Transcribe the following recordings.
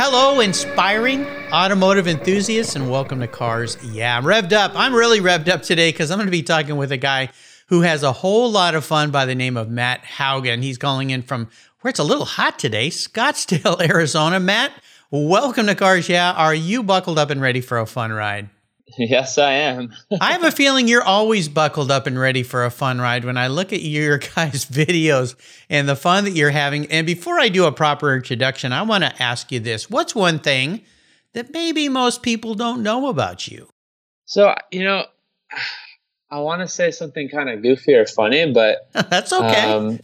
Hello, inspiring automotive enthusiasts, and welcome to Cars Yeah. I'm revved up. I'm really revved up today because I'm going to be talking with a guy who has a whole lot of fun by the name of Matt Haugen. He's calling in from where it's a little hot today, Scottsdale, Arizona. Matt, welcome to Cars Yeah. Are you buckled up and ready for a fun ride? Yes, I am. I have a feeling you're always buckled up and ready for a fun ride when I look at your guys' videos and the fun that you're having. And before I do a proper introduction, I want to ask you this What's one thing that maybe most people don't know about you? So, you know, I want to say something kind of goofy or funny, but that's okay. Um,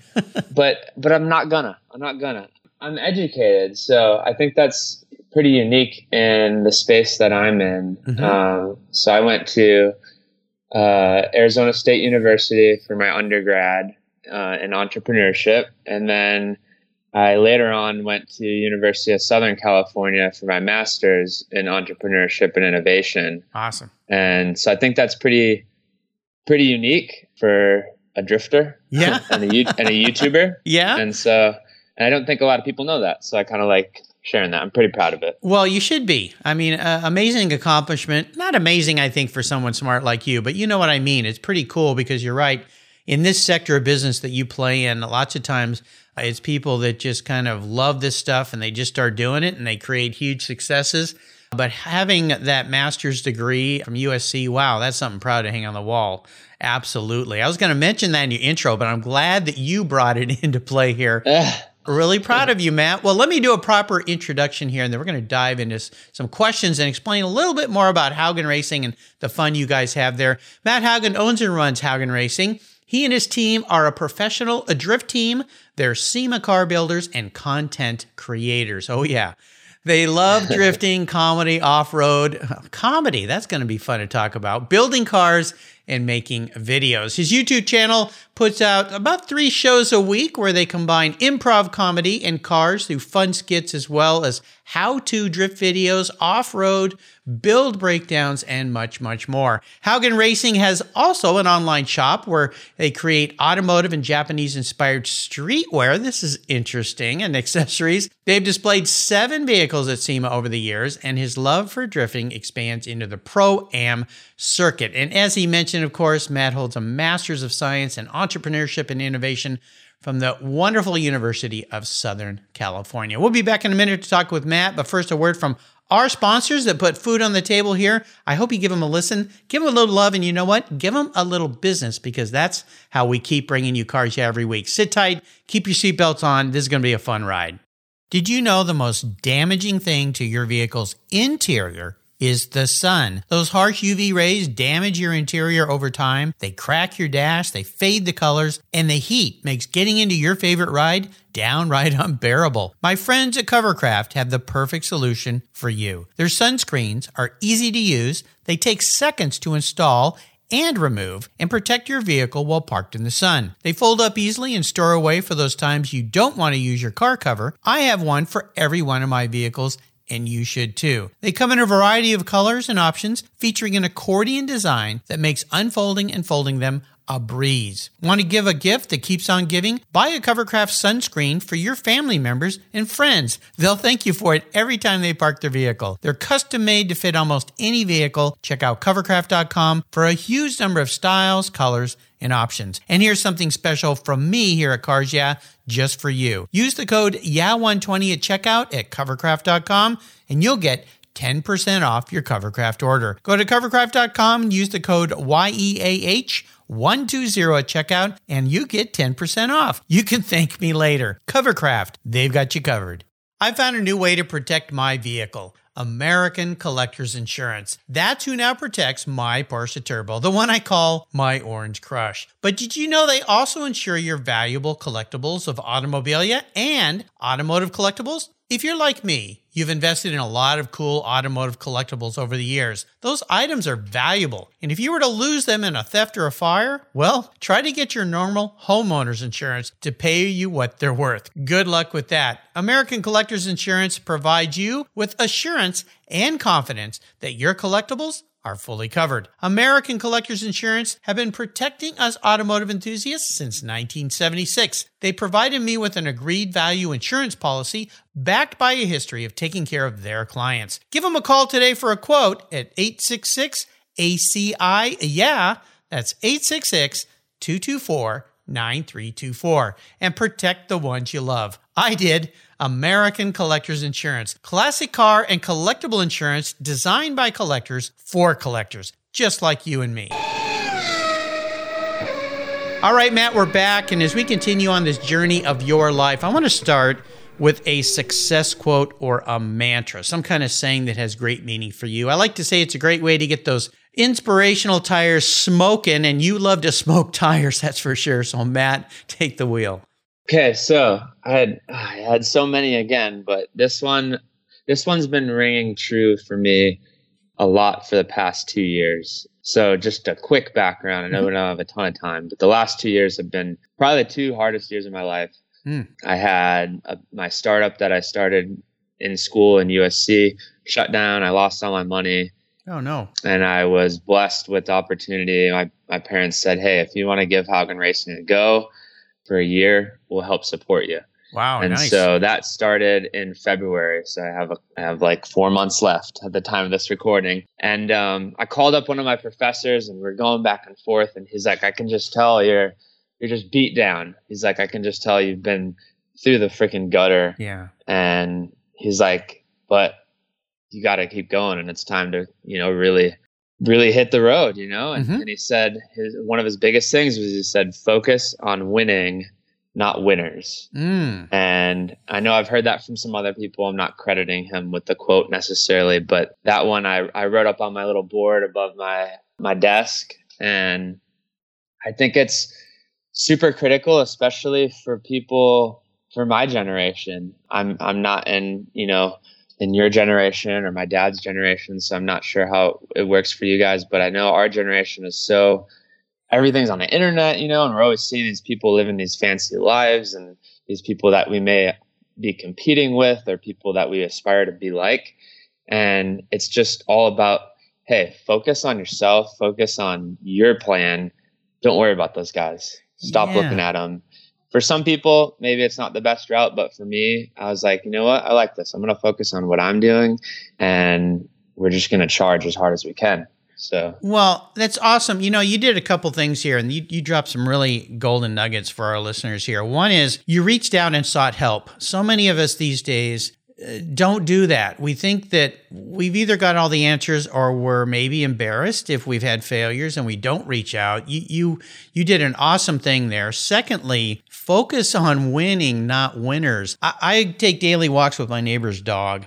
but but I'm not gonna. I'm not gonna. I'm educated, so I think that's pretty unique in the space that I'm in. Mm-hmm. Um, so I went to uh, Arizona State University for my undergrad uh, in entrepreneurship, and then I later on went to University of Southern California for my master's in entrepreneurship and innovation. Awesome. And so I think that's pretty pretty unique for a drifter, yeah, and a and a YouTuber, yeah. And so and I don't think a lot of people know that. So I kind of like sharing that. I'm pretty proud of it. Well, you should be. I mean, uh, amazing accomplishment. Not amazing, I think, for someone smart like you, but you know what I mean. It's pretty cool because you're right. In this sector of business that you play in, lots of times uh, it's people that just kind of love this stuff and they just start doing it and they create huge successes. But having that master's degree from USC, wow, that's something proud to hang on the wall. Absolutely. I was going to mention that in your intro, but I'm glad that you brought it into play here. Really proud of you, Matt. Well, let me do a proper introduction here, and then we're going to dive into some questions and explain a little bit more about Haugen Racing and the fun you guys have there. Matt Haugen owns and runs Haugen Racing. He and his team are a professional a drift team. They're SEMA car builders and content creators. Oh, yeah. They love drifting, comedy, off road. Comedy, that's going to be fun to talk about. Building cars and making videos. His YouTube channel puts out about three shows a week where they combine improv comedy and cars through fun skits as well as how to drift videos, off road, build breakdowns, and much, much more. Haugen Racing has also an online shop where they create automotive and Japanese inspired streetwear. This is interesting and accessories. They've displayed seven vehicles at SEMA over the years, and his love for drifting expands into the pro am circuit. And as he mentioned, of course, Matt holds a master's of science in entrepreneurship and innovation from the wonderful University of Southern California. We'll be back in a minute to talk with Matt, but first, a word from our sponsors that put food on the table here. I hope you give them a listen, give them a little love, and you know what? Give them a little business because that's how we keep bringing you cars every week. Sit tight, keep your seatbelts on. This is going to be a fun ride. Did you know the most damaging thing to your vehicle's interior is the sun. Those harsh UV rays damage your interior over time. They crack your dash, they fade the colors, and the heat makes getting into your favorite ride downright unbearable. My friends at Covercraft have the perfect solution for you. Their sunscreens are easy to use, they take seconds to install and remove and protect your vehicle while parked in the sun. They fold up easily and store away for those times you don't want to use your car cover. I have one for every one of my vehicles and you should too. They come in a variety of colors and options, featuring an accordion design that makes unfolding and folding them a breeze. Want to give a gift that keeps on giving? Buy a Covercraft sunscreen for your family members and friends. They'll thank you for it every time they park their vehicle. They're custom made to fit almost any vehicle. Check out covercraft.com for a huge number of styles, colors, and options. And here's something special from me here at Cars Yeah, just for you. Use the code YEAH120 at checkout at covercraft.com and you'll get 10% off your Covercraft order. Go to covercraft.com and use the code YEAH120 at checkout and you get 10% off. You can thank me later. Covercraft, they've got you covered. I found a new way to protect my vehicle. American Collectors Insurance. That's who now protects my Porsche Turbo, the one I call my Orange Crush. But did you know they also insure your valuable collectibles of automobilia and automotive collectibles? If you're like me, you've invested in a lot of cool automotive collectibles over the years. Those items are valuable, and if you were to lose them in a theft or a fire, well, try to get your normal homeowner's insurance to pay you what they're worth. Good luck with that. American Collectors Insurance provides you with assurance and confidence that your collectibles are fully covered. American Collectors Insurance have been protecting us automotive enthusiasts since 1976. They provided me with an agreed value insurance policy backed by a history of taking care of their clients. Give them a call today for a quote at 866 ACI. Yeah, that's 866 224 9324 and protect the ones you love. I did. American Collectors Insurance. Classic car and collectible insurance designed by collectors for collectors, just like you and me. All right, Matt, we're back. And as we continue on this journey of your life, I want to start with a success quote or a mantra, some kind of saying that has great meaning for you. I like to say it's a great way to get those inspirational tires smoking, and you love to smoke tires, that's for sure. So, Matt, take the wheel. Okay, so I had I had so many again, but this one this one's been ringing true for me a lot for the past two years. So just a quick background. I know we don't have a ton of time, but the last two years have been probably the two hardest years of my life. Mm. I had a, my startup that I started in school in USC shut down. I lost all my money. Oh no! And I was blessed with the opportunity. My my parents said, "Hey, if you want to give Haugen Racing a go for a year, we'll help support you." Wow, and nice. so that started in February. So I have a, I have like four months left at the time of this recording. And um, I called up one of my professors, and we're going back and forth. And he's like, "I can just tell you're you're just beat down." He's like, "I can just tell you've been through the freaking gutter." yeah. And he's like, "But you got to keep going, and it's time to you know really." Really hit the road you know and, Mhm. and he said his one of his biggest things was he said focus on winning not winners Mm. and I know I've heard that from some other people. I'm not crediting him with the quote necessarily, but that one I, I wrote up on my little board above my, my desk. And I think it's super critical, especially for people for my generation. I'm, I'm not in, you know, in your generation or my dad's generation. So I'm not sure how it works for you guys, but I know our generation is so everything's on the internet, you know, and we're always seeing these people living these fancy lives and these people that we may be competing with or people that we aspire to be like. And it's just all about, hey, focus on yourself, focus on your plan. Don't worry about those guys. Stop Yeah. looking at them. For some people, maybe it's not the best route, but for me, I was like, you know what? I like this. I'm going to focus on what I'm doing and we're just going to charge as hard as we can. So, Well, that's awesome. You know, you did a couple things here and you, you dropped some really golden nuggets for our listeners here. One is you reached out and sought help. So many of us these days don't do that. We think that we've either got all the answers or we're maybe embarrassed if we've had failures and we don't reach out. You you you did an awesome thing there. Secondly, focus on winning, not winners. I, I take daily walks with my neighbor's dog.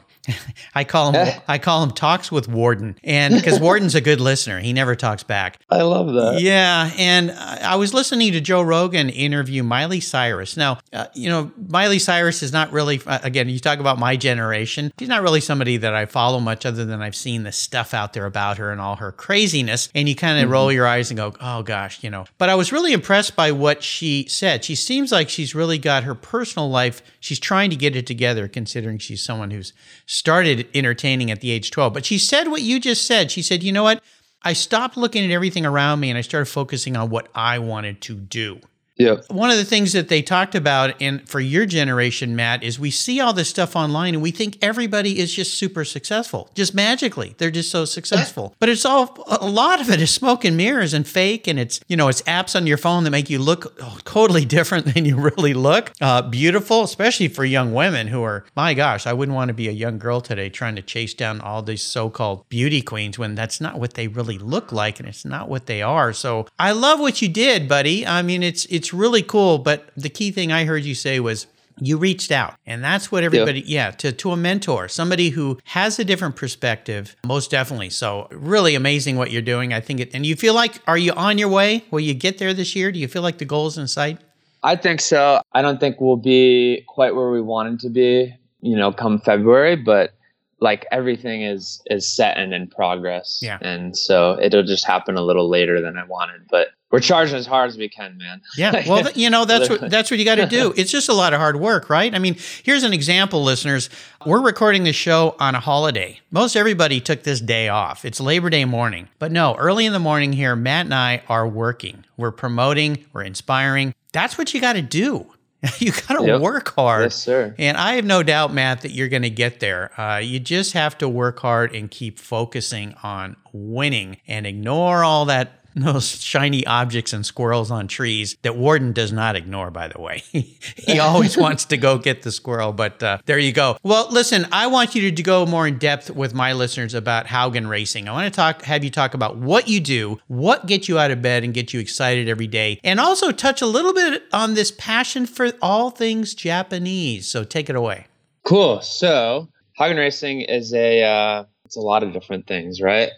I call him I call him talks with Warden, and because Warden's a good listener, he never talks back. I love that. Yeah, and I was listening to Joe Rogan interview Miley Cyrus. Now, uh, you know, Miley Cyrus is not really, uh, again, you talk about my generation. She's not really somebody that I follow much other than I've seen the stuff out there about her and all her craziness. And you kind of roll your eyes and go, oh gosh, you know. But I was really impressed by what she said. She seems like she's really got her personal life, she's trying to get it together, considering she's someone who's started entertaining at the age 12. But she said what you just said. She said, you know what? I stopped looking at everything around me and I started focusing on what I wanted to do. Yep. One of the things that they talked about in for your generation, Matt, is we see all this stuff online and we think everybody is just super successful, just magically. They're just so successful. But it's all a lot of it is smoke and mirrors and fake, and it's you know it's apps on your phone that make you look oh, totally different than you really look. Uh, beautiful, especially for young women who are my gosh, I wouldn't want to be a young girl today trying to chase down all these so-called beauty queens when that's not what they really look like and it's not what they are. So I love what you did, buddy. I mean, it's it's really cool. But the key thing I heard you say was you reached out and that's what everybody yeah, to, to a mentor somebody who has a different perspective most definitely so really amazing what you're doing i think it and you feel like are you on your way will you get there this year do you feel like the goal is in sight I think so. I don't think we'll be quite where we wanted to be you know, come February, but like everything is is set and in progress. Yeah. And so it'll just happen a little later than I wanted, but we're charging as hard as we can, man. Yeah. Well, you know, that's what that's what you got to do. It's just a lot of hard work, right? I mean, here's an example, listeners. We're recording the show on a holiday. Most everybody took this day off. It's Labor Day morning. But no, early in the morning here, Matt and I are working. We're promoting, we're inspiring. That's what you got to do. you got to Yep. work hard. Yes, sir. And I have no doubt, Matt, that you're going to get there. Uh, you just have to work hard and keep focusing on winning and ignore all that those shiny objects and squirrels on trees that Warden does not ignore, by the way. he always wants to go get the squirrel, but uh, there you go. Well, listen, I want you to go more in depth with my listeners about Haugen Racing. I want to talk, have you talk about what you do, what gets you out of bed and get you excited every day, and also touch a little bit on this passion for all things Japanese. So take it away. Cool. So Haugen Racing is a uh, it's a lot of different things, right?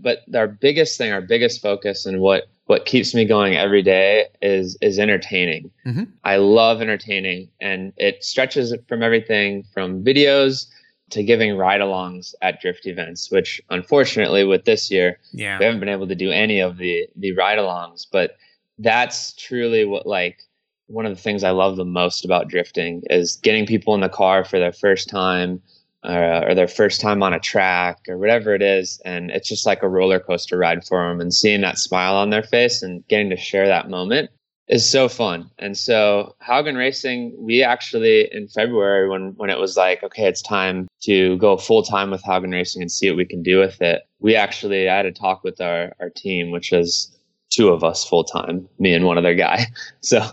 But our biggest thing, our biggest focus, and what what keeps me going every day is is entertaining. Mhm. I love entertaining, and it stretches from everything from videos to giving ride-alongs at drift events. Which, unfortunately, with this year, Yeah. we haven't been able to do any of the the ride-alongs. But that's truly what like one of the things I love the most about drifting is getting people in the car for their first time uh, or their first time on a track or whatever it is. And it's just like a roller coaster ride for them and seeing that smile on their face and getting to share that moment is so fun. And so Haugen Racing, we actually in February when when it was like, okay, it's time to go full time with Haugen Racing and see what we can do with it. We actually I had a talk with our, our team, which was two of us full time, me and one other guy. So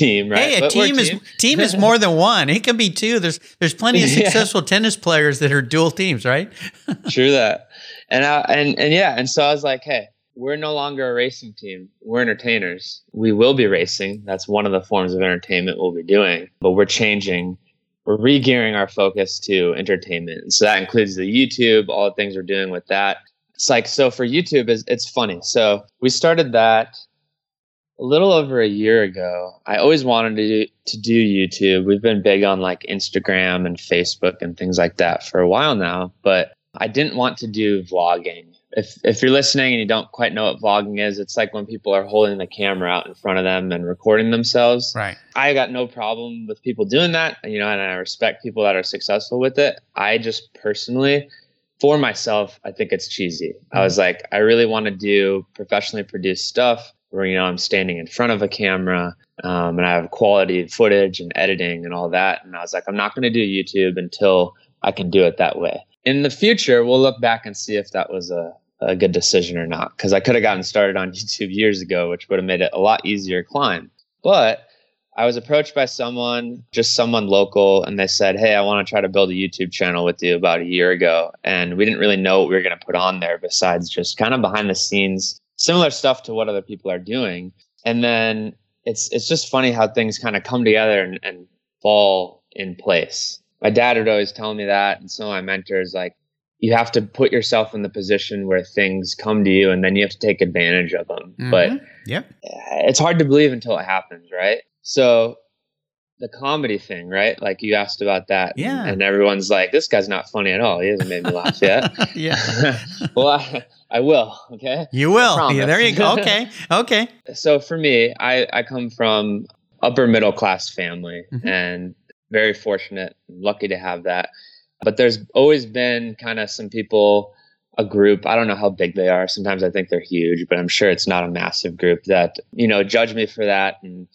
team, right? Hey, a But team is team is more than one. It can be two. There's there's plenty of Yeah. successful tennis players that are dual teams, right? True that. And I, and and yeah, and so I was like, hey, we're no longer a racing team. We're entertainers. We will be racing. That's one of the forms of entertainment we'll be doing. But we're changing. We're re-gearing our focus to entertainment. And so that includes the YouTube, all the things we're doing with that. It's like so for YouTube is it's funny. So we started that a little over a year ago. I always wanted to do, to do YouTube. We've been big on like Instagram and Facebook and things like that for a while now, but I didn't want to do vlogging. If if you're listening and you don't quite know what vlogging is, it's like when people are holding the camera out in front of them and recording themselves. Right. I got no problem with people doing that, you know, and I respect people that are successful with it. I just personally, for myself, I think it's cheesy. I mm-hmm. was like, I really want to do professionally produced stuff where, you know, I'm standing in front of a camera um, and I have quality footage and editing and all that. And I was like, I'm not going to do YouTube until I can do it that way. In the future, we'll look back and see if that was a, a good decision or not, because I could have gotten started on YouTube years ago, which would have made it a lot easier climb. But I was approached by someone, just someone local, and they said, Hey, I want to try to build a YouTube channel with you about a year ago. And we didn't really know what we were going to put on there besides just kind of behind the scenes, similar stuff to what other people are doing. And then it's it's just funny how things kind of come together and, and fall in place. My dad would always tell me that, and some of my mentors, like, you have to put yourself in the position where things come to you and then you have to take advantage of them. But Mhm. Yep. it's hard to believe until it happens, right? So the comedy thing, right? Like you asked about that. Yeah. And everyone's like, this guy's not funny at all. He hasn't made me laugh yet. yeah. well, I, I will. Okay. You will. Yeah, there you go. Okay. Okay. So for me, I, I come from upper middle class family Mhm. and very fortunate, lucky to have that. But there's always been kind of some people, a group, I don't know how big they are. Sometimes I think they're huge, but I'm sure it's not a massive group that, you know, judge me for that and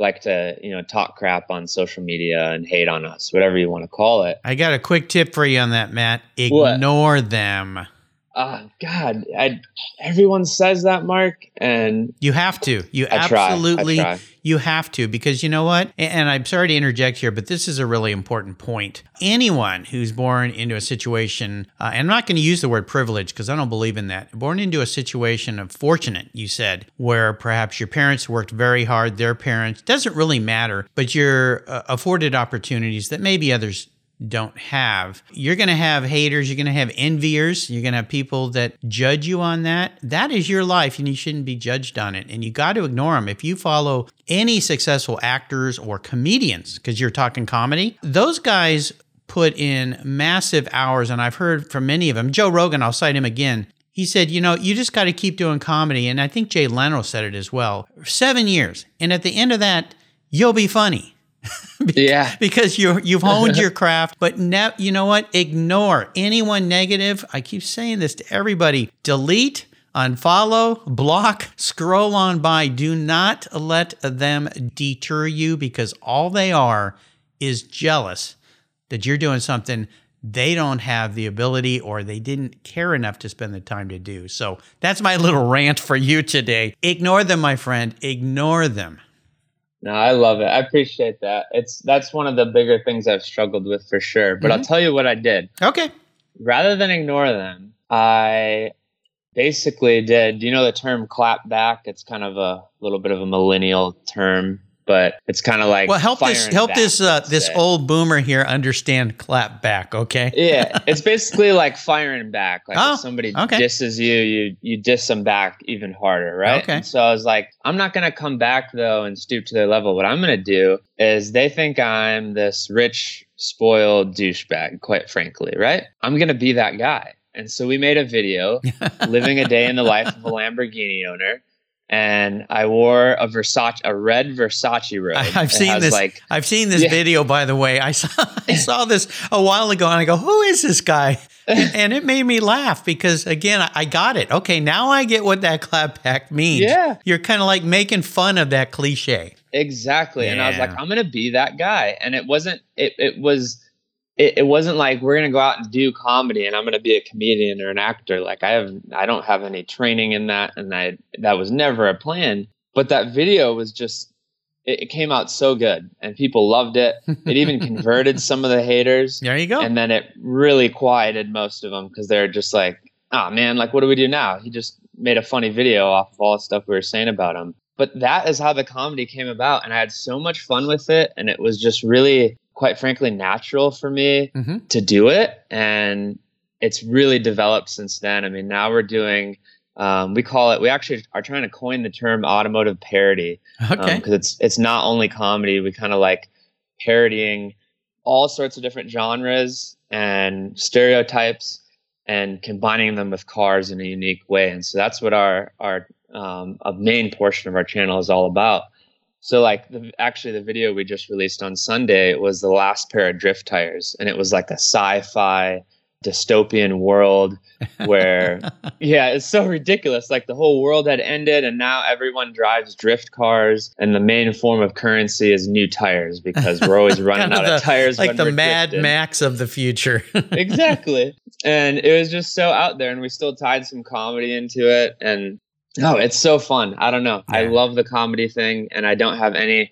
like to, you know, talk crap on social media and hate on us, whatever you want to call it. I got a quick tip for you on that, Matt. What? Ignore them. Uh, God, I, everyone says that, Mark, and You have to. You I absolutely try. you have to because you know what? And I'm sorry to interject here, but this is a really important point. Anyone who's born into a situation, uh, and I'm not going to use the word privilege because I don't believe in that. Born into a situation of fortunate, you said, where perhaps your parents worked very hard, their parents doesn't really matter, but you're uh, afforded opportunities that maybe others don't have. You're going to have haters, you're going to have enviers, you're going to have people that judge you on that. That is your life and you shouldn't be judged on it. And you got to ignore them. If you follow any successful actors or comedians, because you're talking comedy, those guys put in massive hours, and I've heard from many of them. Joe Rogan, I'll cite him again. He said, you know, you just got to keep doing comedy. And I think Jay Leno said it as well. Seven years. And at the end of that, you'll be funny. yeah. Because you you've honed your craft, but now you know what? Ignore anyone negative. I keep saying this to everybody. Delete, unfollow, block, scroll on by. Do not let them deter you because all they are is jealous that you're doing something they don't have the ability or they didn't care enough to spend the time to do. So that's my little rant for you today. Ignore them, my friend. Ignore them. No, I love it. I appreciate that. It's that's one of the bigger things I've struggled with for sure. But mm-hmm. I'll tell you what I did. Okay. Rather than ignore them, I basically did. You know the term clap back? It's kind of a little bit of a millennial term but it's kind of like well help this help this uh, this say. old boomer here understand clap back okay? Yeah it's basically like firing back like oh, if somebody okay. disses you you you diss them back even harder right? Okay. And so i was like i'm not gonna come back though and stoop to their level. What i'm gonna do is they think i'm this rich spoiled douchebag quite frankly right? I'm gonna be that guy. And so we made a video living a day in the life of a lamborghini owner and I wore a Versace, a red Versace robe. I, have seen this. Like, I've seen this yeah. video, by the way. I saw, I saw this a while ago, and I go, "Who is this guy?" And, it made me laugh because, again, I, I got it. Okay, now I get what that clapback means. Yeah, you're kind of like making fun of that cliche. Exactly, yeah. and I was like, I'm gonna be that guy, and it wasn't. It it was it, it wasn't like we're gonna go out and do comedy and I'm gonna be a comedian or an actor. Like I have I don't have any training in that and I that was never a plan. But that video was just it, it came out so good and people loved it. It even converted some of the haters. There you go. And then it really quieted most of them because they're just like, oh man, like what do we do now? He just made a funny video off of all the stuff we were saying about him. But that is how the comedy came about. And I had so much fun with it. And it was just really quite frankly natural for me mm-hmm. to do it and it's really developed since then. I mean now we're doing um, we call it we actually are trying to coin the term automotive parody okay. because um, it's it's not only comedy we kind of like parodying all sorts of different genres and stereotypes and combining them with cars in a unique way. And so that's what our our um, a main portion of our channel is all about so like the, actually the video we just released on Sunday was the last pair of drift tires and it was like a sci-fi dystopian world where yeah it's so ridiculous. Like the whole world had ended and now everyone drives drift cars and the main form of currency is new tires because we're always running out of, the, of tires like the mad drifting. max of the future. Exactly. And it was just so out there and we still tied some comedy into it and no, it's so fun. I don't know. Yeah. I love the comedy thing, and I don't have any.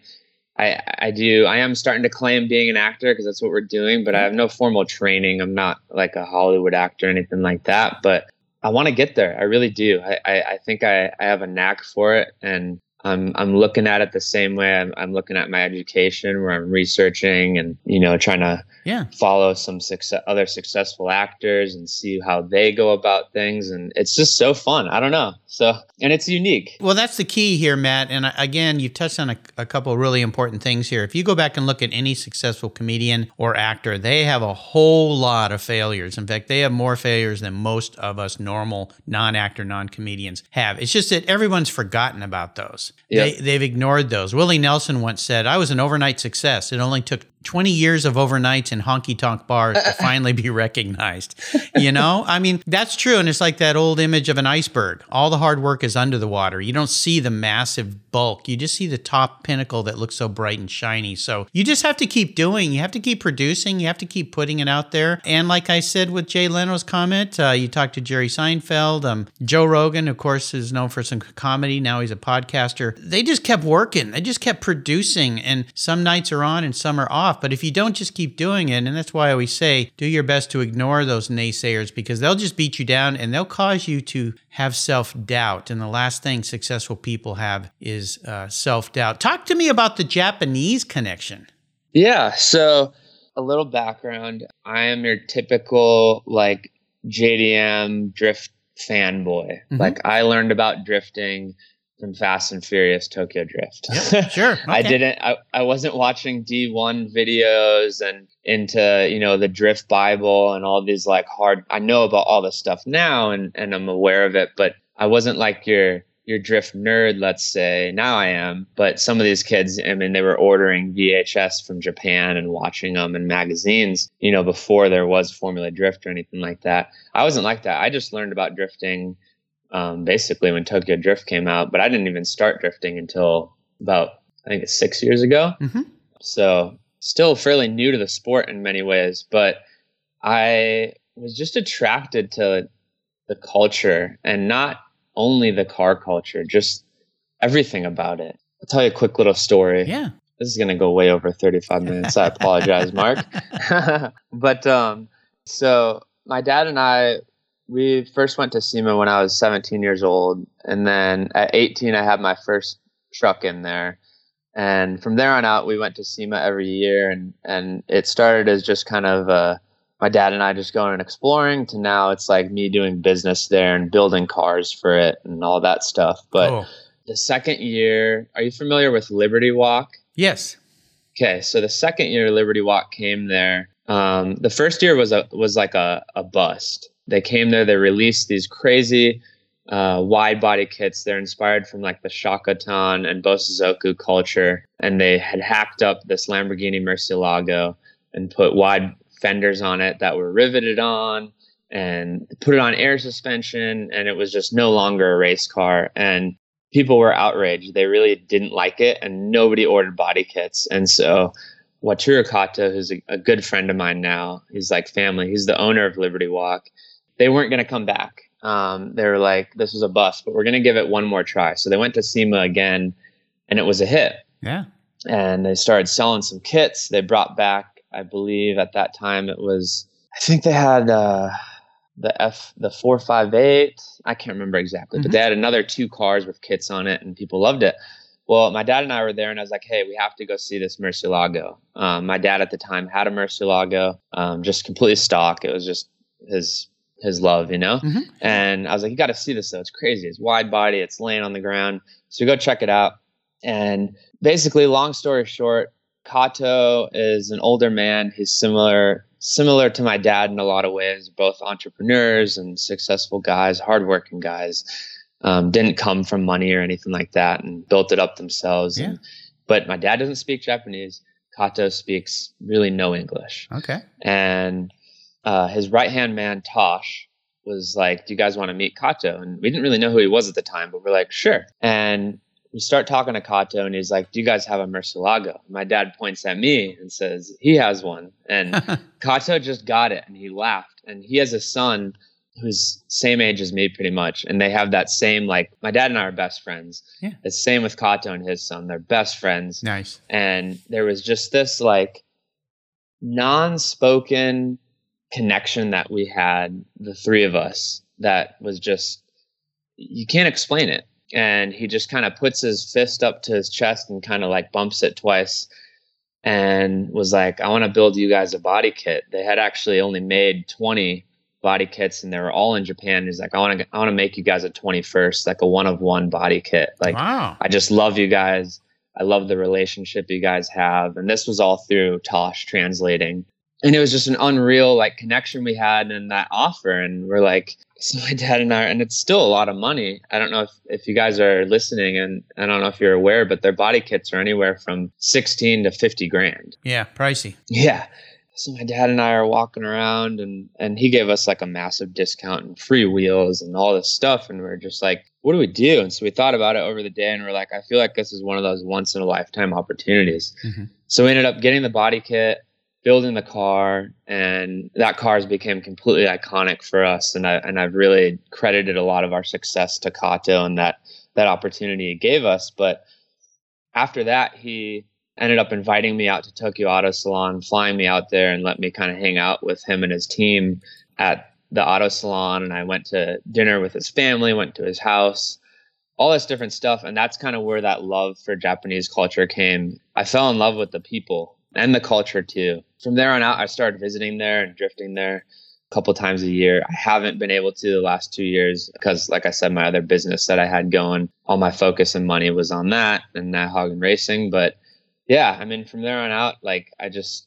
I I do. I am starting to claim being an actor because that's what we're doing, but I have no formal training. I'm not like a Hollywood actor or anything like that. But I want to get there. I really do. I I, I think I, I have a knack for it, and I'm I'm looking at it the same way I'm, I'm looking at my education, where I'm researching and you know trying to yeah. follow some success, other successful actors and see how they go about things. And it's just so fun. I don't know. So, and it's unique. Well, that's the key here, Matt. And again, you touched on a, a couple of really important things here. If you go back and look at any successful comedian or actor, they have a whole lot of failures. In fact, they have more failures than most of us normal non actor, non comedians have. It's just that everyone's forgotten about those. Yep. They, they've ignored those. Willie Nelson once said, I was an overnight success. It only took 20 years of overnights in honky tonk bars to finally be recognized. You know, I mean, that's true. And it's like that old image of an iceberg. All the hard work is under the water. You don't see the massive bulk, you just see the top pinnacle that looks so bright and shiny. So you just have to keep doing, you have to keep producing, you have to keep putting it out there. And like I said with Jay Leno's comment, uh, you talked to Jerry Seinfeld, um, Joe Rogan, of course, is known for some comedy. Now he's a podcaster. They just kept working, they just kept producing. And some nights are on and some are off. But if you don't just keep doing it, and that's why I always say, do your best to ignore those naysayers because they'll just beat you down and they'll cause you to have self doubt. And the last thing successful people have is uh, self doubt. Talk to me about the Japanese connection. Yeah. So, a little background I am your typical like JDM drift fanboy. Mm-hmm. Like, I learned about drifting from Fast and Furious Tokyo Drift. Yep, sure. Okay. I didn't I, I wasn't watching D1 videos and into, you know, the Drift Bible and all these like hard I know about all this stuff now and, and I'm aware of it, but I wasn't like your your drift nerd, let's say. Now I am, but some of these kids, I mean, they were ordering VHS from Japan and watching them in magazines, you know, before there was Formula Drift or anything like that. I wasn't like that. I just learned about drifting um, basically when Tokyo Drift came out, but I didn't even start drifting until about, I think it's six years ago. Mm-hmm. So still fairly new to the sport in many ways, but I was just attracted to the culture and not only the car culture, just everything about it. I'll tell you a quick little story. Yeah. This is going to go way over 35 minutes. I apologize, Mark. but um, so my dad and I, we first went to SEMA when I was 17 years old. And then at 18, I had my first truck in there. And from there on out, we went to SEMA every year. And, and it started as just kind of a, my dad and I just going and exploring to now it's like me doing business there and building cars for it and all that stuff. But oh. the second year, are you familiar with Liberty Walk? Yes. Okay, so the second year Liberty Walk came there. Um, the first year was a was like a, a bust. They came there, they released these crazy uh, wide body kits. They're inspired from like the Shakotan and Bosozoku culture, and they had hacked up this Lamborghini Murcielago and put wide fenders on it that were riveted on and put it on air suspension and it was just no longer a race car and people were outraged they really didn't like it and nobody ordered body kits and so Kato, who's a, a, good friend of mine now, he's like family. He's the owner of Liberty Walk. They weren't going to come back. Um, they were like, this was a bust, but we're going to give it one more try. So they went to SEMA again, and it was a hit. Yeah. And they started selling some kits. They brought back I believe at that time it was. I think they had uh, the F the four five eight. I can't remember exactly, mm-hmm. but they had another two cars with kits on it, and people loved it. Well, my dad and I were there, and I was like, "Hey, we have to go see this Murcielago." Um, my dad at the time had a Murcielago, um, just completely stock. It was just his his love, you know. Mm-hmm. And I was like, "You got to see this though. It's crazy. It's wide body. It's laying on the ground. So go check it out." And basically, long story short, Kato is an older man. He's similar similar to my dad in a lot of ways, both entrepreneurs and successful guys, hardworking guys. Um, didn't come from money or anything like that and built it up themselves. Yeah. And, but my dad doesn't speak Japanese. Kato speaks really no English. Okay. And uh, his right hand man, Tosh, was like, Do you guys want to meet Kato? And we didn't really know who he was at the time, but we're like, Sure. And we start talking to Kato and he's like, Do you guys have a Murcielago? My dad points at me and says, He has one. And Kato just got it and he laughed. And he has a son who's same age as me pretty much. And they have that same, like, my dad and I are best friends. Yeah. The same with Kato and his son. They're best friends. Nice. And there was just this, like, non spoken connection that we had, the three of us, that was just, you can't explain it. And he just kind of puts his fist up to his chest and kind of like bumps it twice and was like i want to build you guys a body kit. They had actually only made 20 body kits and they were all in japan. He's like i want to i want to make you guys a 21st like a one of one body kit. Like wow. i just love you guys. I love the relationship you guys have. And this was all through tosh translating and it was just an unreal like connection we had and that offer and we're like so my dad and I, and it's still a lot of money. I don't know if, if you guys are listening and I don't know if you're aware, but their body kits are anywhere from 16 to 50 grand. Yeah. Pricey. Yeah. So my dad and I are walking around and, and he gave us like a massive discount and free wheels and all this stuff. And we are just like, what do we do? And so we thought about it over the day and we're like, I feel like this is one of those once in a lifetime opportunities. Mm-hmm. So we ended up getting the body kit building the car and that car has become completely iconic for us and I and I've really credited a lot of our success to Kato and that that opportunity he gave us but after that he ended up inviting me out to Tokyo Auto Salon flying me out there and let me kind of hang out with him and his team at the auto salon and I went to dinner with his family went to his house all this different stuff and that's kind of where that love for Japanese culture came I fell in love with the people and the culture too. From there on out, I started visiting there and drifting there. a couple times a year. I haven't been able to the last two years because, like I said, my other business that I had going, all my focus and money was on that and not Haugen Racing. But yeah, I mean, from there on out, like I just,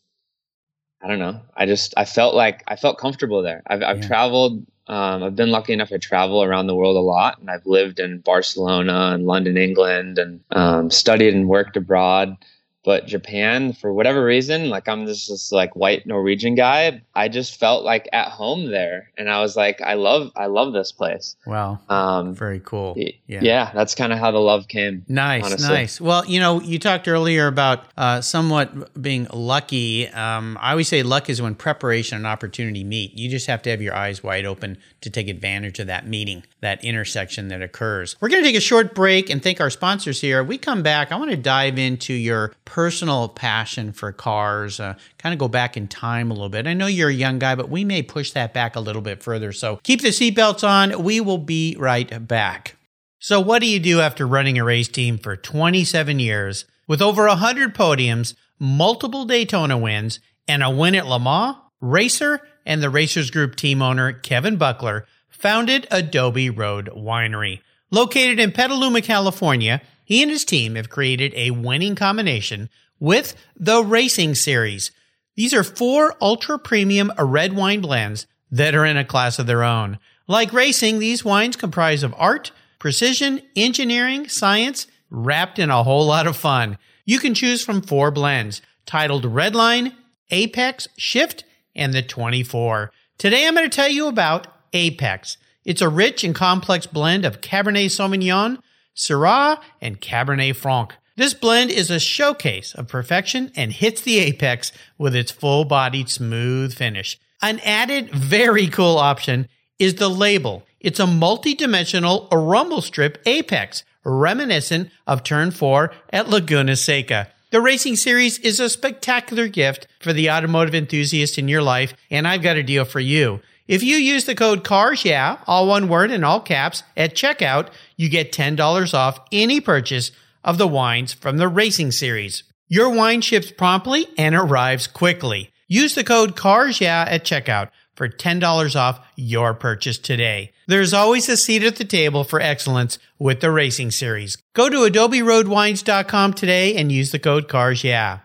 I don't know, I just I felt like I felt comfortable there. I've, I've yeah. traveled. Um, I've been lucky enough to travel around the world a lot, and I've lived in Barcelona and London, England, and um, studied and worked abroad. But Japan, for whatever reason, like I'm just this like white Norwegian guy, I just felt like at home there, and I was like, I love, I love this place. Wow, um, very cool. Yeah, yeah that's kind of how the love came. Nice, honestly. nice. Well, you know, you talked earlier about uh, somewhat being lucky. Um, I always say luck is when preparation and opportunity meet. You just have to have your eyes wide open to take advantage of that meeting, that intersection that occurs. We're going to take a short break and thank our sponsors here. We come back. I want to dive into your personal passion for cars, uh, kind of go back in time a little bit. I know you're a young guy, but we may push that back a little bit further. So keep the seatbelts on. We will be right back. So, what do you do after running a race team for 27 years with over 100 podiums, multiple Daytona wins, and a win at Le Mans? Racer and the Racers Group team owner Kevin Buckler founded Adobe Road Winery. Located in Petaluma, California, he and his team have created a winning combination with the Racing Series. These are four ultra premium red wine blends that are in a class of their own. Like racing, these wines comprise of art, precision, engineering, science, wrapped in a whole lot of fun. You can choose from four blends titled Redline, Apex, Shift, and the 24. Today I'm going to tell you about Apex. It's a rich and complex blend of Cabernet Sauvignon, Syrah, and Cabernet Franc. This blend is a showcase of perfection and hits the apex with its full bodied smooth finish. An added very cool option is the label. It's a multi dimensional rumble strip apex, reminiscent of Turn 4 at Laguna Seca. The Racing Series is a spectacular gift for the automotive enthusiast in your life, and I've got a deal for you. If you use the code CARS, yeah, all one word in all caps, at checkout, you get $10 off any purchase of the wines from the Racing Series. Your wine ships promptly and arrives quickly. Use the code CARS, yeah, at checkout for $10 off your purchase today. There's always a seat at the table for excellence with the Racing Series. Go to adoberoadwines.com today and use the code CARS, yeah.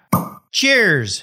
Cheers!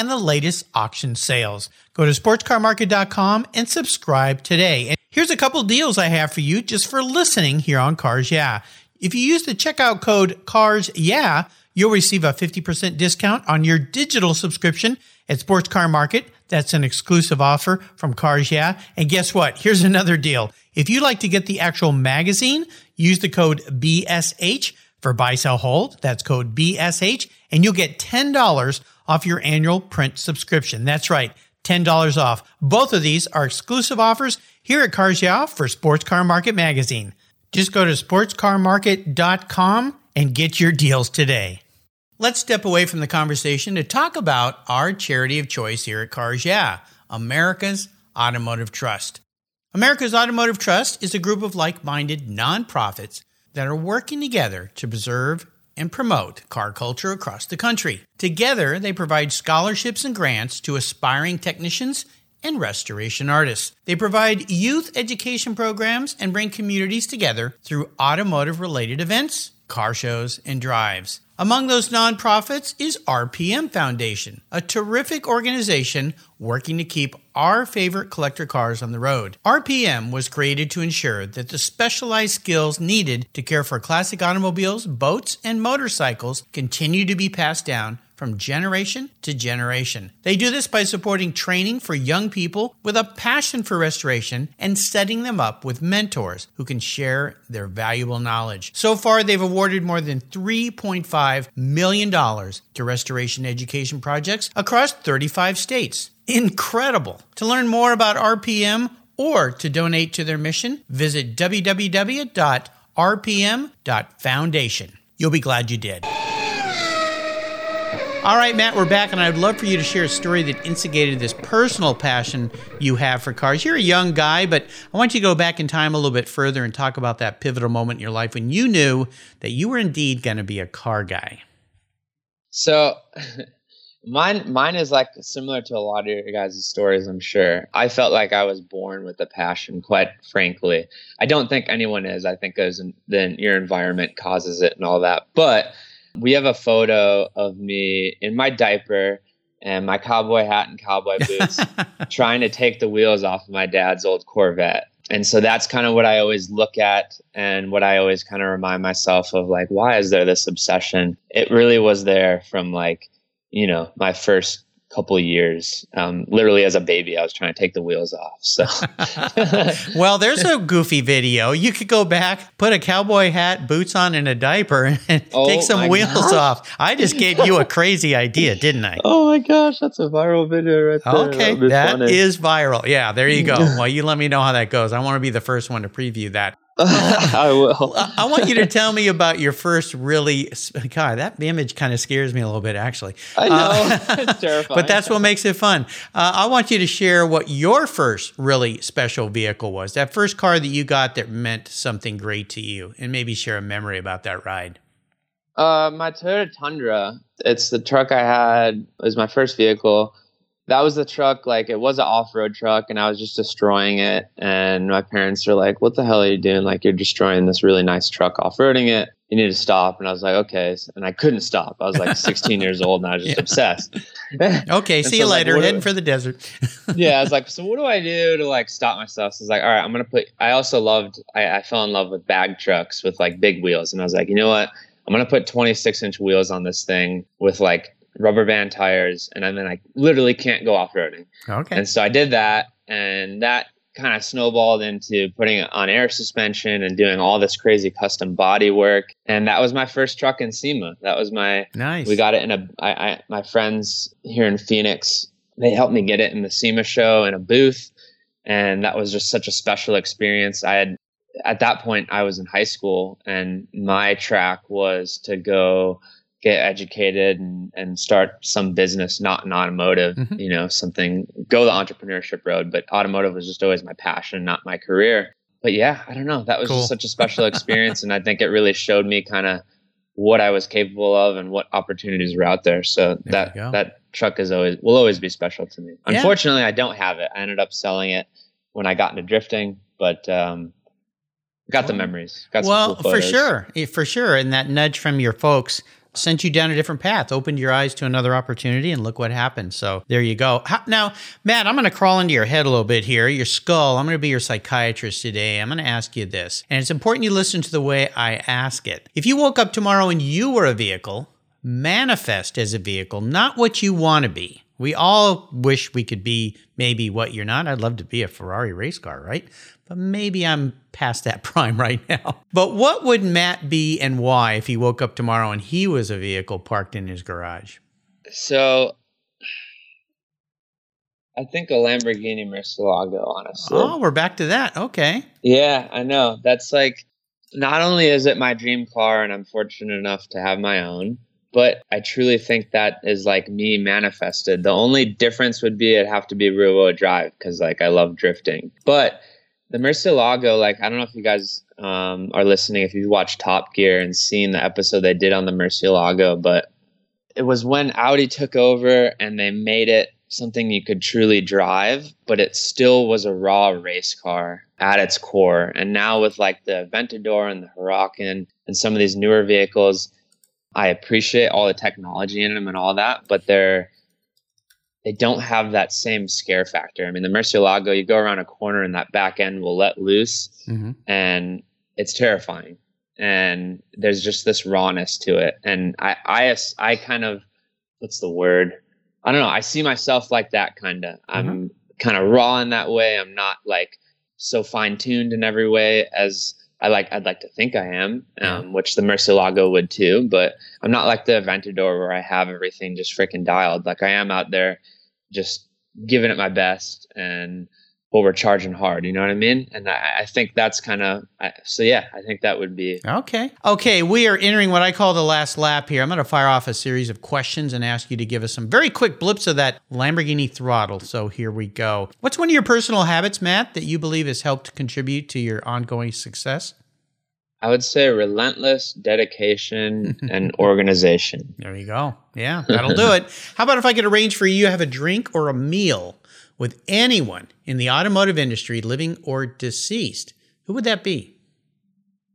and the latest auction sales. Go to sportscarmarket.com and subscribe today. And here's a couple deals I have for you just for listening here on Cars Yeah. If you use the checkout code CARS Yeah, you'll receive a 50% discount on your digital subscription at Sports Car Market. That's an exclusive offer from Cars Yeah. And guess what? Here's another deal. If you'd like to get the actual magazine, use the code BSH for buy, sell, hold. That's code BSH and you'll get $10 off your annual print subscription. That's right. $10 off. Both of these are exclusive offers here at Cars Yeah for Sports Car Market Magazine. Just go to sportscarmarket.com and get your deals today. Let's step away from the conversation to talk about our charity of choice here at Cars Yeah, America's Automotive Trust. America's Automotive Trust is a group of like minded nonprofits that are working together to preserve and promote car culture across the country. Together, they provide scholarships and grants to aspiring technicians and restoration artists. They provide youth education programs and bring communities together through automotive related events, car shows, and drives. Among those nonprofits is RPM Foundation, a terrific organization working to keep our favorite collector cars on the road. RPM was created to ensure that the specialized skills needed to care for classic automobiles, boats, and motorcycles continue to be passed down from generation to generation. They do this by supporting training for young people with a passion for restoration and setting them up with mentors who can share their valuable knowledge. So far, they've awarded more than $3.5 million to restoration education projects across 35 states. Incredible. To learn more about RPM or to donate to their mission, visit www.rpm.foundation. You'll be glad you did. All right, Matt, we're back, and I'd love for you to share a story that instigated this personal passion you have for cars. You're a young guy, but I want you to go back in time a little bit further and talk about that pivotal moment in your life when you knew that you were indeed going to be a car guy. So, mine mine is like similar to a lot of your guys' stories. I'm sure. I felt like I was born with a passion. Quite frankly, I don't think anyone is. I think then your environment causes it and all that, but we have a photo of me in my diaper and my cowboy hat and cowboy boots trying to take the wheels off of my dad's old Corvette. And so that's kind of what I always look at and what I always kind of remind myself of like, why is there this obsession? It really was there from like, you know, my first couple years. Um, literally as a baby, I was trying to take the wheels off. So, well, there's a goofy video. You could go back, put a cowboy hat, boots on, and a diaper, and oh take some wheels God. off. I just gave you a crazy idea, didn't I? Oh my gosh, that's a viral video right there. Okay, that is viral. Yeah, there you go. well, you let me know how that goes. I want to be the first one to preview that. I will. I want you to tell me about your first really. God, that image kind of scares me a little bit, actually. I know. Uh, it's terrifying. But that's what makes it fun. Uh, I want you to share what your first really special vehicle was. That first car that you got that meant something great to you, and maybe share a memory about that ride. Uh, my Toyota Tundra. It's the truck I had. It was my first vehicle that was the truck like it was an off-road truck and i was just destroying it and my parents were like what the hell are you doing? Like you're destroying this really nice truck off-roading it. You need to stop. And i was like okay and i couldn't stop. I was like 16 years old and i was just yeah. obsessed. Okay see so you later like, heading for the desert. Yeah i was like so what do i do to like stop myself? So i was like all right i'm gonna put i also loved I, I fell in love with bag trucks with like big wheels. And i was like you know what? I'm gonna put 26 inch wheels on this thing with like rubber band tires, and then I literally can't go off roading. Okay. And so I did that, and that kind of snowballed into putting it on air suspension and doing all this crazy custom body work. And that was my first truck in SEMA. That was my nice. We got it in a. I, I my friends here in Phoenix. They helped me get it in the SEMA show in a booth, and that was just such a special experience. I had at that point I was in high school, and my track was to go get educated and, and start some business, not in automotive, mm-hmm. you know, something, go the entrepreneurship road. But automotive was just always my passion, not my career. But yeah, I don't know. That was cool. just such a special experience. and I think it really showed me kind of what I was capable of and what opportunities were out there. So there that, that truck is always, will always be special to me. Yeah. Unfortunately, I don't have it. I ended up selling it when I got into drifting, but, um, got the memories. Got well, cool for sure, for sure, and that nudge from your folks sent you down a different path, opened your eyes to another opportunity, and look what happened. So there you go. Now, Matt, I'm going to crawl into your head a little bit here, your skull. I'm going to be your psychiatrist today. I'm going to ask you this, and it's important you listen to the way I ask it. If you woke up tomorrow and you were a vehicle, manifest as a vehicle, not what you want to be. We all wish we could be maybe what you're not. I'd love to be a Ferrari race car, right? But maybe I'm past that prime right now. But what would Matt be and why if he woke up tomorrow and he was a vehicle parked in his garage? So I think a Lamborghini Murcielago, honestly. Oh, we're back to that. Okay. Yeah, I know. That's like not only is it my dream car and I'm fortunate enough to have my own, but I truly think that is like me manifested. The only difference would be it'd have to be rear wheel drive because like I love drifting. But the Murcielago, like I don't know if you guys um, are listening, if you've watched Top Gear and seen the episode they did on the Murcielago, but it was when Audi took over and they made it something you could truly drive, but it still was a raw race car at its core. And now with like the Aventador and the Huracan and some of these newer vehicles, I appreciate all the technology in them and all that, but they're they don't have that same scare factor. I mean, the Murcielago, you go around a corner and that back end will let loose, mm-hmm. and it's terrifying. And there's just this rawness to it. And I, I, I kind of, what's the word? I don't know. I see myself like that kind of. Mm-hmm. I'm kind of raw in that way. I'm not like so fine tuned in every way as I like I'd like to think I am, um, which the Murcielago would too. But I'm not like the Aventador where I have everything just freaking dialed. Like I am out there, just giving it my best and but we're charging hard. You know what I mean? And I, I think that's kind of so. Yeah, I think that would be okay. Okay, we are entering what I call the last lap here. I'm going to fire off a series of questions and ask you to give us some very quick blips of that Lamborghini throttle. So here we go. What's one of your personal habits, Matt, that you believe has helped contribute to your ongoing success? I would say relentless dedication and organization. There you go. Yeah, that'll do it. How about if I could arrange for you to have a drink or a meal with anyone in the automotive industry, living or deceased? Who would that be?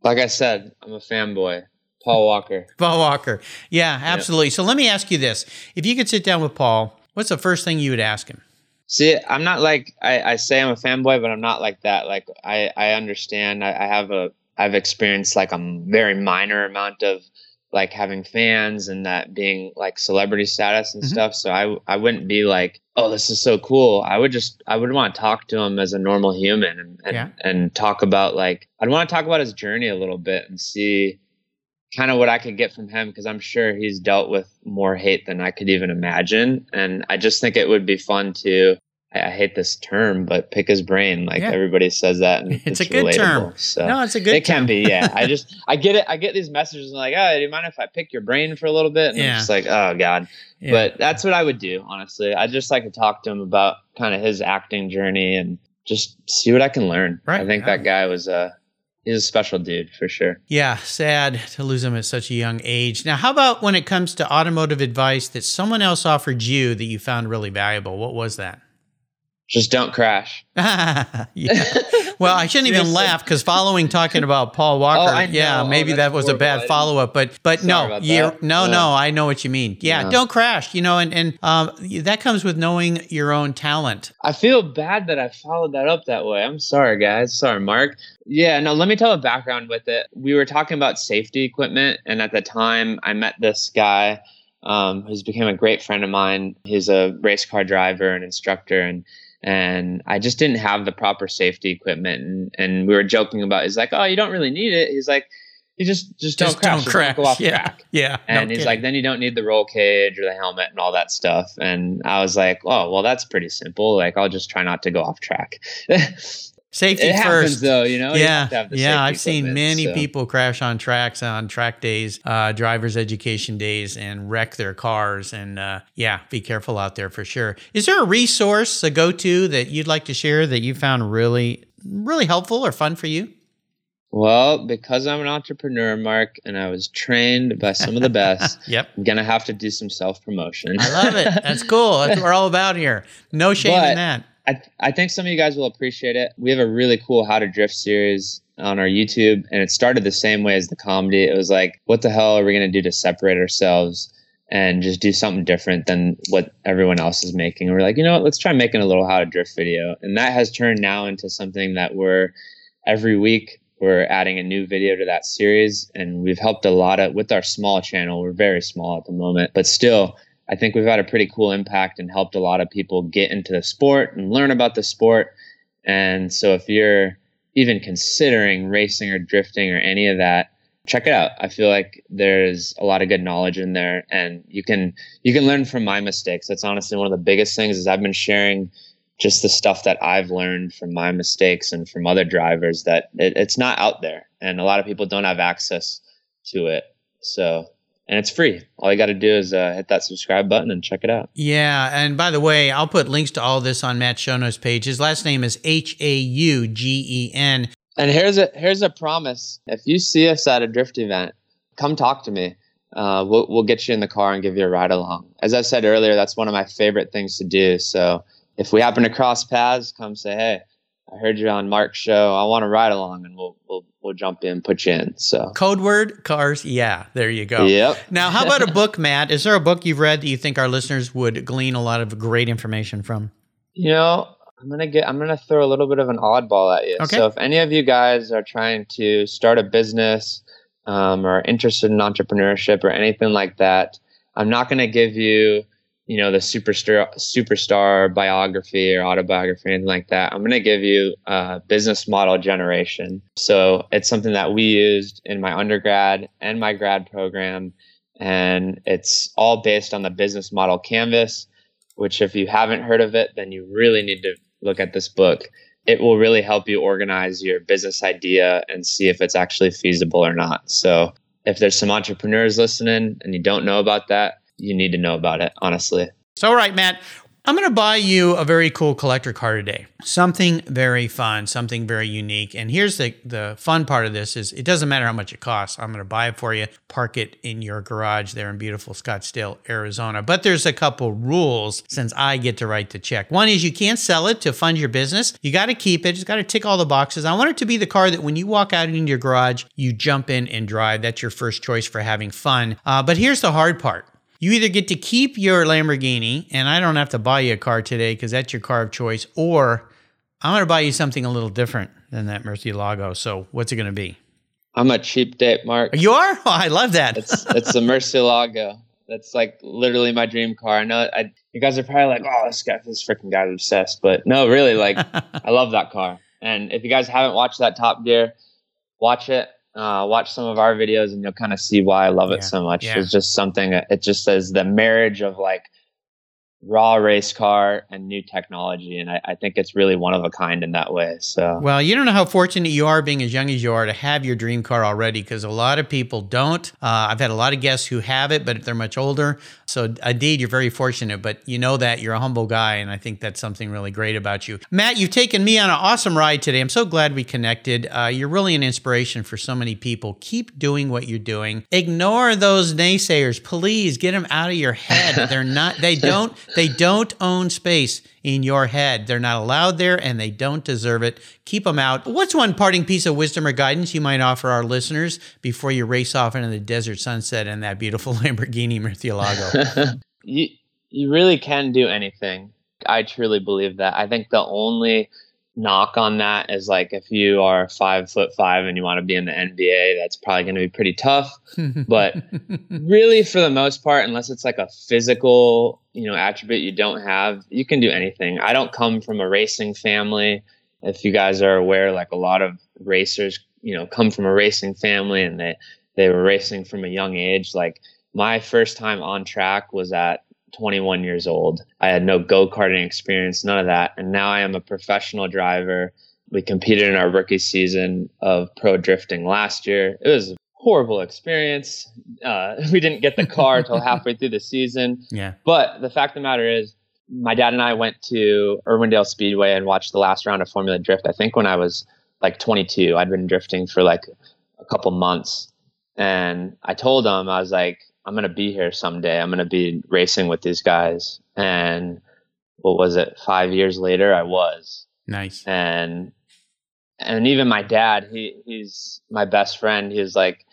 Like I said, I'm a fanboy. Paul Walker. Paul Walker. Yeah, absolutely. Yep. So let me ask you this. If you could sit down with Paul, what's the first thing you would ask him? See, I'm not like I, I say I'm a fanboy, but I'm not like that. Like I, I understand. I, I have a I've experienced like a very minor amount of like having fans and that being like celebrity status and mm-hmm. stuff. So I I wouldn't be like, oh, this is so cool. I would just I would want to talk to him as a normal human and and, yeah. and talk about like I'd want to talk about his journey a little bit and see kind of what I could get from him because I'm sure he's dealt with more hate than I could even imagine. And I just think it would be fun to I hate this term, but pick his brain. Like yeah. everybody says that, and it's, it's a good relatable. term. So no, it's a good. Term. It term. can be, yeah. I just I get it. I get these messages and like, oh, do you mind if I pick your brain for a little bit? And yeah. I'm just like, oh god. Yeah. But that's what I would do, honestly. I just like to talk to him about kind of his acting journey and just see what I can learn. Right. I think that guy was uh he's a special dude for sure. Yeah, sad to lose him at such a young age. Now, how about when it comes to automotive advice that someone else offered you that you found really valuable? What was that? Just don't crash. yeah. Well, I shouldn't even laugh because following talking about Paul Walker, oh, yeah, oh, maybe that was a bad follow up. But but no, you no, no, I know what you mean. Yeah, yeah, don't crash. You know, and and um, that comes with knowing your own talent. I feel bad that I followed that up that way. I'm sorry, guys. Sorry, Mark. Yeah, no, let me tell a background with it. We were talking about safety equipment, and at the time, I met this guy um, who's become a great friend of mine. He's a race car driver and instructor, and and I just didn't have the proper safety equipment. And, and we were joking about, he's like, oh, you don't really need it. He's like, you just just don't just crash, don't crash. Don't go off yeah. track. Yeah. And no he's kidding. like, then you don't need the roll cage or the helmet and all that stuff. And I was like, oh, well, that's pretty simple. Like, I'll just try not to go off track. Safety it first, happens, though. You know, yeah, you yeah. I've seen many so. people crash on tracks on track days, uh, drivers' education days, and wreck their cars. And uh, yeah, be careful out there for sure. Is there a resource, a go-to that you'd like to share that you found really, really helpful or fun for you? Well, because I'm an entrepreneur, Mark, and I was trained by some of the best, yep. I'm going to have to do some self promotion. I love it. That's cool. That's what we're all about here. No shame but in that. I, I think some of you guys will appreciate it. We have a really cool How to Drift series on our YouTube, and it started the same way as the comedy. It was like, what the hell are we going to do to separate ourselves and just do something different than what everyone else is making? And we're like, you know what? Let's try making a little How to Drift video. And that has turned now into something that we're every week we're adding a new video to that series and we've helped a lot of with our small channel we're very small at the moment but still I think we've had a pretty cool impact and helped a lot of people get into the sport and learn about the sport. And so if you're even considering racing or drifting or any of that, check it out. I feel like there's a lot of good knowledge in there and you can you can learn from my mistakes. That's honestly one of the biggest things is I've been sharing just the stuff that I've learned from my mistakes and from other drivers that it, it's not out there and a lot of people don't have access to it. So and it's free. All you got to do is uh, hit that subscribe button and check it out. Yeah, and by the way, I'll put links to all this on Matt's show notes page. His last name is H A U G E N. And here's a here's a promise: if you see us at a drift event, come talk to me. Uh, we'll we'll get you in the car and give you a ride along. As I said earlier, that's one of my favorite things to do. So if we happen to cross paths, come say hey. I heard you on Mark's show. I want to ride along, and we'll we'll we'll jump in, put you in. So code word cars. Yeah, there you go. Yep. now, how about a book, Matt? Is there a book you've read that you think our listeners would glean a lot of great information from? You know, I'm gonna get. I'm gonna throw a little bit of an oddball at you. Okay. So if any of you guys are trying to start a business um, or interested in entrepreneurship or anything like that, I'm not gonna give you you know the superstar superstar biography or autobiography or anything like that i'm going to give you a business model generation so it's something that we used in my undergrad and my grad program and it's all based on the business model canvas which if you haven't heard of it then you really need to look at this book it will really help you organize your business idea and see if it's actually feasible or not. So if there's some entrepreneurs listening and you don't know about that, you need to know about it, honestly. So, all right, Matt, I'm going to buy you a very cool collector car today. Something very fun, something very unique. And here's the the fun part of this is it doesn't matter how much it costs. I'm going to buy it for you, park it in your garage there in beautiful Scottsdale, Arizona. But there's a couple rules since I get to write the check. One is you can't sell it to fund your business. You got to keep it. It's got to tick all the boxes. I want it to be the car that when you walk out into your garage, you jump in and drive. That's your first choice for having fun. Uh, but here's the hard part you either get to keep your Lamborghini, and I don't have to buy you a car today because that's your car of choice, or I'm going to buy you something a little different than that Murcielago. So, what's it going to be? I'm a cheap date, Mark. You are? Oh, I love that. it's it's a Murcielago. That's like literally my dream car. I know I, you guys are probably like, oh, this guy, this freaking guy's obsessed. But no, really, like, I love that car. And if you guys haven't watched that Top Gear, watch it uh, watch some of our videos and you'll kind of see why I love it so much. Yeah. It's just something, it just says the marriage of like raw race car and new technology. And I, I, think it's really one of a kind in that way. So, well, you don't know how fortunate you are being as young as you are to have your dream car already because a lot of people don't. Uh, I've had a lot of guests who have it, but they're much older. So, indeed, you're very fortunate, but you know that you're a humble guy. And I think that's something really great about you. Matt, you've taken me on an awesome ride today. I'm so glad we connected. Uh, you're really an inspiration for so many people. Keep doing what you're doing. Ignore those naysayers. Please get them out of your head. They're not, they don't they don't own space in your head. They're not allowed there and they don't deserve it. Keep them out. What's one parting piece of wisdom or guidance you might offer our listeners before you race off into the desert sunset in that beautiful Lamborghini Murcielago? you, you really can do anything. I truly believe that. I think the only knock on that is like if you are five foot five and you want to be in the NBA, that's probably going to be pretty tough. but really, for the most part, unless it's like a physical, you know, attribute you don't have, you can do anything. I don't come from a racing family. If you guys are aware, like a lot of racers, you know, come from a racing family and they they were racing from a young age. Like my first time on track was at 21 years old. I had no go karting experience, none of that. And now I am a professional driver. We competed in our rookie season of pro drifting last year. It was a horrible experience. Uh, we didn't get the car until halfway through the season. Yeah. But the fact of the matter is, my dad and I went to Irwindale Speedway and watched the last round of Formula Drift. I think when I was like 22, I'd been drifting for like a couple months. And I told him, I was like, I'm going to be here someday. I'm going to be racing with these guys. And what was it? Five years later, I was. Nice. And, and even my dad, he, he's my best friend. He's like,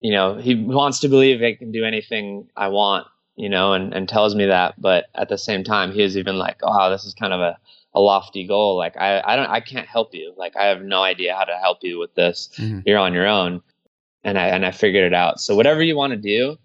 you know, he wants to believe I can do anything I want, you know, and, and tells me that. But at the same time, he is even like, oh, this is kind of a, a lofty goal. Like I, I don't, I can't help you. Like I have no idea how to help you with this. Mm-hmm. You're on your own. And I, and I figured it out. So whatever you want to do,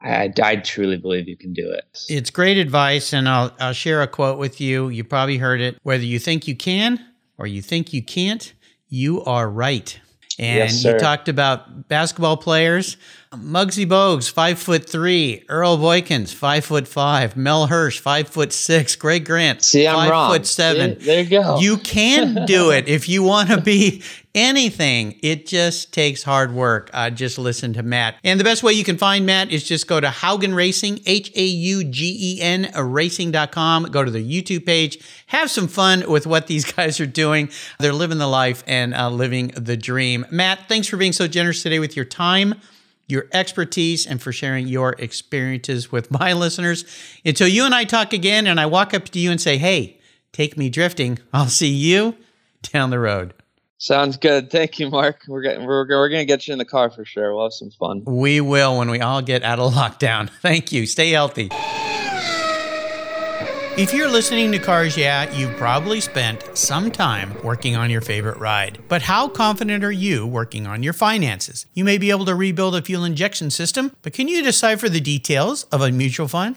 I, I truly believe you can do it. It's great advice, and I'll, I'll share a quote with you. You probably heard it. Whether you think you can or you think you can't, you are right. And yes, you talked about basketball players. Muggsy Bogues, five foot three. Earl Boykins, five foot five. Mel Hirsch, five foot six. Greg Grant, See, I'm five wrong. foot seven. See, there you go. You can do it if you want to be anything. It just takes hard work. Uh, just listen to Matt. And the best way you can find Matt is just go to Haugen Racing, H A U G E N racing.com. Go to the YouTube page. Have some fun with what these guys are doing. They're living the life and uh, living the dream. Matt, thanks for being so generous today with your time your expertise, and for sharing your experiences with my listeners. Until you and I talk again, and I walk up to you and say, hey, take me drifting, I'll see you down the road. Sounds good. Thank you, Mark. We're getting, we're, we're going to get you in the car for sure. We'll have some fun. We will when we all get out of lockdown. Thank you. Stay healthy. If you're listening to Cars Yeah, you've probably spent some time working on your favorite ride. But how confident are you working on your finances? You may be able to rebuild a fuel injection system, but can you decipher the details of a mutual fund?